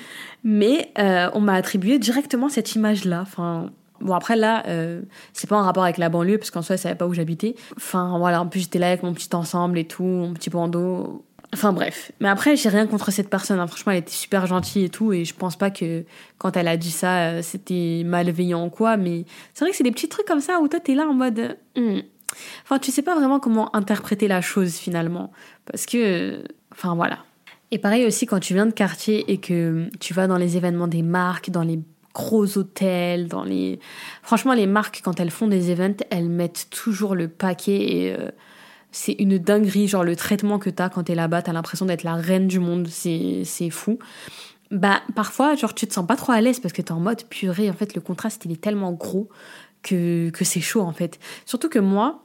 Mais euh, on m'a attribué directement cette image-là. Enfin, Bon après là, euh, c'est pas en rapport avec la banlieue parce qu'en soi, je savais pas où j'habitais. Enfin voilà, en plus j'étais là avec mon petit ensemble et tout, mon petit bandeau. Enfin bref. Mais après, j'ai rien contre cette personne. Hein. Franchement, elle était super gentille et tout. Et je pense pas que quand elle a dit ça, euh, c'était malveillant ou quoi. Mais c'est vrai que c'est des petits trucs comme ça où toi, t'es là en mode... Hmm. Enfin, tu sais pas vraiment comment interpréter la chose finalement. Parce que... Enfin voilà. Et pareil aussi quand tu viens de quartier et que tu vas dans les événements des marques, dans les gros hôtels, dans les... Franchement, les marques, quand elles font des events, elles mettent toujours le paquet et euh, c'est une dinguerie. Genre, le traitement que t'as quand t'es là-bas, t'as l'impression d'être la reine du monde, c'est, fou. Bah, parfois, genre, tu te sens pas trop à l'aise parce que t'es en mode purée. En fait, le contraste, il est tellement gros que, que c'est chaud, en fait. Surtout que moi,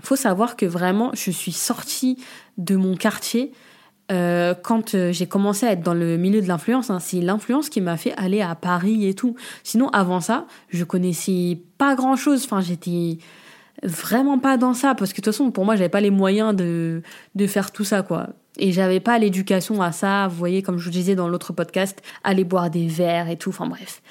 faut savoir que vraiment, je suis sortie de mon quartier euh, quand euh, j'ai commencé à être dans le milieu de l'influence, hein, c'est l'influence qui m'a fait aller à Paris et tout. Sinon, avant ça, je connaissais pas grand chose. Enfin, j'étais vraiment pas dans ça parce que de toute façon, pour moi, j'avais pas les moyens de, de faire tout ça, quoi. Et j'avais pas l'éducation à ça. Vous voyez, comme je vous disais dans l'autre podcast, aller boire des verres et tout. Enfin, bref.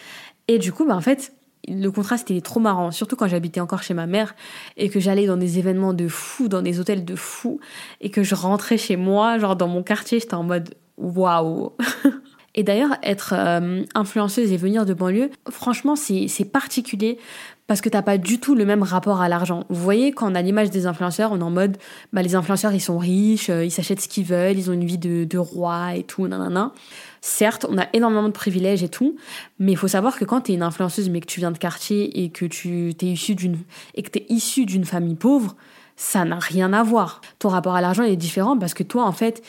Et du coup, bah, en fait, le contraste était trop marrant, surtout quand j'habitais encore chez ma mère et que j'allais dans des événements de fou, dans des hôtels de fou et que je rentrais chez moi, genre dans mon quartier, j'étais en mode waouh. et d'ailleurs, être euh, influenceuse et venir de banlieue, franchement, c'est particulier parce que t'as pas du tout le même rapport à l'argent. Vous voyez, quand on a l'image des influenceurs, on est en mode, bah, les influenceurs, ils sont riches, euh, ils s'achètent ce qu'ils veulent, ils ont une vie de, de roi et tout, nanana. Certes, on a énormément de privilèges et tout, mais il faut savoir que quand tu es une influenceuse mais que tu viens de quartier et que tu t'es issu d'une et que tu issu d'une famille pauvre, ça n'a rien à voir. Ton rapport à l'argent est différent parce que toi en fait,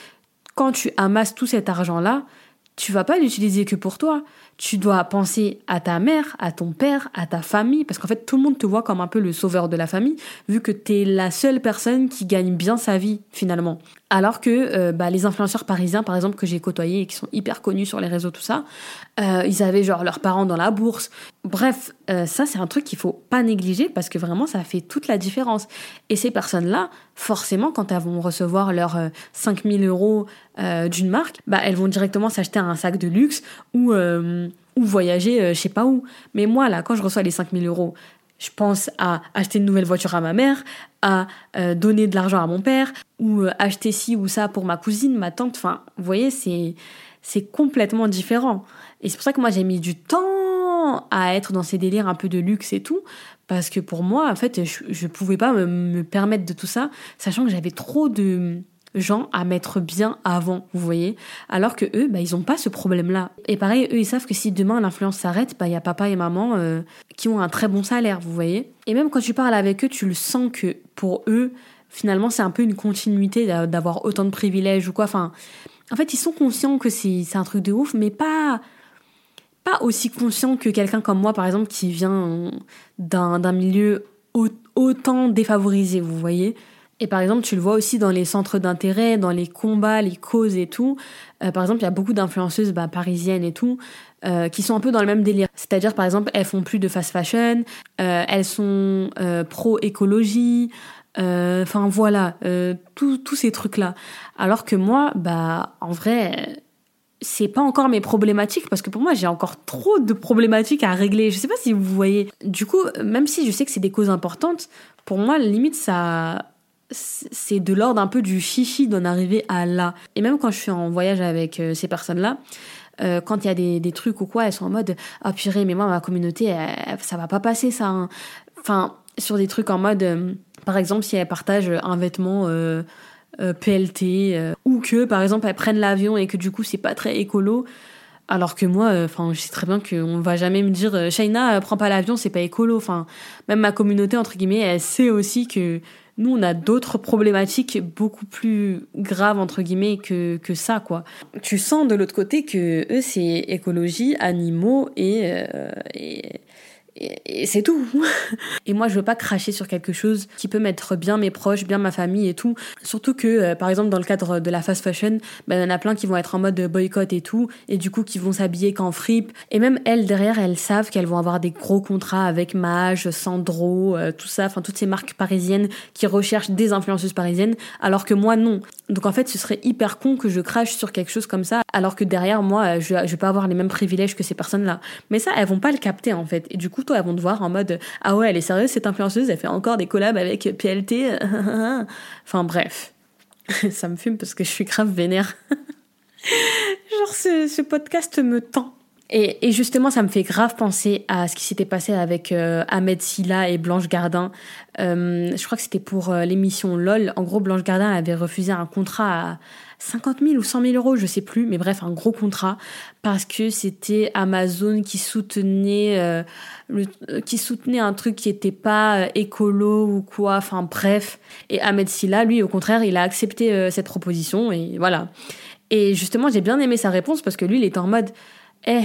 quand tu amasses tout cet argent-là, tu vas pas l'utiliser que pour toi. Tu dois penser à ta mère, à ton père, à ta famille, parce qu'en fait, tout le monde te voit comme un peu le sauveur de la famille, vu que tu es la seule personne qui gagne bien sa vie, finalement. Alors que euh, bah, les influenceurs parisiens, par exemple, que j'ai côtoyés et qui sont hyper connus sur les réseaux, tout ça, euh, ils avaient genre leurs parents dans la bourse. Bref, euh, ça c'est un truc qu'il faut pas négliger parce que vraiment ça fait toute la différence. Et ces personnes-là, forcément, quand elles vont recevoir leurs 5000 euros d'une marque, bah, elles vont directement s'acheter un sac de luxe ou, ou voyager je sais pas où. Mais moi, là, quand je reçois les 5000 euros, je pense à acheter une nouvelle voiture à ma mère, à euh, donner de l'argent à mon père, ou euh, acheter ci ou ça pour ma cousine, ma tante. Enfin, vous voyez, c'est, c'est complètement différent. Et c'est pour ça que moi, j'ai mis du temps à être dans ces délires un peu de luxe et tout. Parce que pour moi, en fait, je ne pouvais pas me permettre de tout ça, sachant que j'avais trop de gens à mettre bien avant, vous voyez. Alors que eux, bah, ils n'ont pas ce problème-là. Et pareil, eux, ils savent que si demain l'influence s'arrête, bah, il y a papa et maman euh, qui ont un très bon salaire, vous voyez. Et même quand tu parles avec eux, tu le sens que pour eux, finalement, c'est un peu une continuité d'avoir autant de privilèges ou quoi. Enfin, en fait, ils sont conscients que c'est un truc de ouf, mais pas pas aussi conscients que quelqu'un comme moi, par exemple, qui vient d'un milieu autant défavorisé, vous voyez. Et par exemple, tu le vois aussi dans les centres d'intérêt, dans les combats, les causes et tout. Euh, par exemple, il y a beaucoup d'influenceuses bah, parisiennes et tout euh, qui sont un peu dans le même délire. C'est-à-dire, par exemple, elles font plus de fast fashion, euh, elles sont pro-écologie, enfin voilà, tous ces trucs-là. Alors que moi, bah, en vrai, c'est pas encore mes problématiques parce que pour moi j'ai encore trop de problématiques à régler. Je sais pas si vous voyez. Du coup, même si je sais que c'est des causes importantes, pour moi limite ça c'est de l'ordre un peu du chichi d'en arriver à là. Et même quand je suis en voyage avec euh, ces personnes-là, euh, quand il y a des, trucs ou quoi, elles sont en mode ah purée, mais moi ma communauté, ça va pas passer ça. Hein. Enfin, sur des trucs en mode, euh, par exemple, si elles partagent un vêtement PLT ou que par exemple elles prennent l'avion et que du coup c'est pas très écolo. Alors que moi, enfin, je sais très bien qu'on va jamais me dire, Shaina, prends pas l'avion, c'est pas écolo. Enfin, même ma communauté entre guillemets, elle sait aussi que nous, on a d'autres problématiques beaucoup plus graves, entre guillemets, que, que ça, quoi. Tu sens de l'autre côté que eux, c'est écologie, animaux et, euh, et, et, c'est tout. et moi, je veux pas cracher sur quelque chose qui peut mettre bien mes proches, bien ma famille et tout. Surtout que, euh, par exemple, dans le cadre de la fast fashion, ben, il y en a plein qui vont être en mode boycott et tout, et du coup, qui vont s'habiller qu'en fripe. Et même elles, derrière, elles savent qu'elles vont avoir des gros contrats avec Mage, Sandro, euh, tout ça, enfin, toutes ces marques parisiennes qui recherchent des influenceuses parisiennes, alors que moi, non. Donc, en fait, ce serait hyper con que je crache sur quelque chose comme ça, alors que derrière, moi, je, je vais pas avoir les mêmes privilèges que ces personnes-là. Mais ça, elles vont pas le capter, en fait. Et du coup, elles vont te voir en mode ah ouais, elle est sérieuse cette influenceuse, elle fait encore des collabs avec PLT. enfin bref, ça me fume parce que je suis grave vénère. Genre ce, podcast me tend. Et, justement, ça me fait grave penser à ce qui s'était passé avec euh, Ahmed Silla et Blanche Gardin. Euh, je crois que c'était pour euh, l'émission LOL. En gros, Blanche Gardin avait refusé un contrat à, 50 000 ou 100 000 euros, je sais plus, mais bref, un gros contrat, parce que c'était Amazon qui soutenait, euh, euh, qui soutenait un truc qui était pas euh, écolo ou quoi, enfin bref. Et Ahmed Silla, lui, au contraire, il a accepté cette proposition, et voilà. Et justement, j'ai bien aimé sa réponse, parce que lui, il était en mode, eh,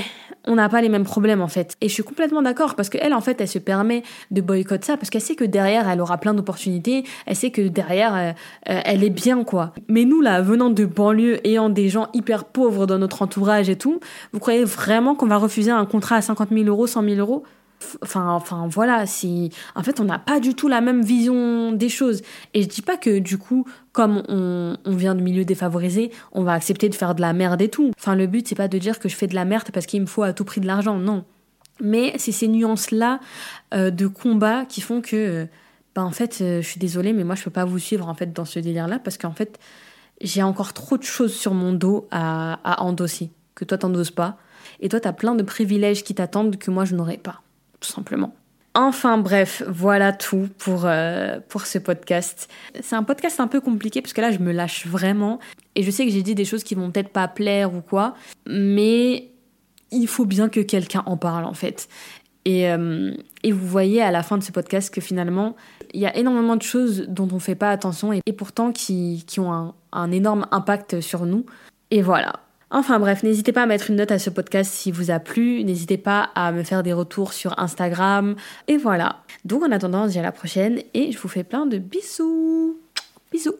on n'a pas les mêmes problèmes en fait. Et je suis complètement d'accord parce qu'elle en fait, elle se permet de boycotter ça parce qu'elle sait que derrière, elle aura plein d'opportunités, elle sait que derrière, euh, euh, elle est bien quoi. Mais nous là, venant de banlieue, ayant des gens hyper pauvres dans notre entourage et tout, vous croyez vraiment qu'on va refuser un contrat à 50 000 euros, 100 000 euros? Enfin, enfin voilà, si en fait on n'a pas du tout la même vision des choses. Et je dis pas que du coup, comme on, vient de milieu défavorisé, on va accepter de faire de la merde et tout. Enfin, le but c'est pas de dire que je fais de la merde parce qu'il me faut à tout prix de l'argent, non. Mais c'est ces nuances là euh, de combat qui font que, bah en fait, euh, je suis désolée, mais moi je peux pas vous suivre en fait dans ce délire là parce qu'en fait j'ai encore trop de choses sur mon dos à, à endosser que toi t'endosses pas. Et toi, t'as plein de privilèges qui t'attendent que moi je n'aurais pas tout simplement. Enfin bref, voilà tout pour, euh, pour ce podcast. C'est un podcast un peu compliqué parce que là je me lâche vraiment et je sais que j'ai dit des choses qui vont peut-être pas plaire ou quoi, mais il faut bien que quelqu'un en parle en fait. Et, euh, vous voyez à la fin de ce podcast que finalement, il y a énormément de choses dont on ne fait pas attention et, pourtant qui, qui ont un énorme impact sur nous. Et voilà, Enfin bref, n'hésitez pas à mettre une note à ce podcast si vous a plu, n'hésitez pas à me faire des retours sur Instagram, et voilà. Donc en attendant, on se dit à la prochaine, et je vous fais plein de bisous. Bisous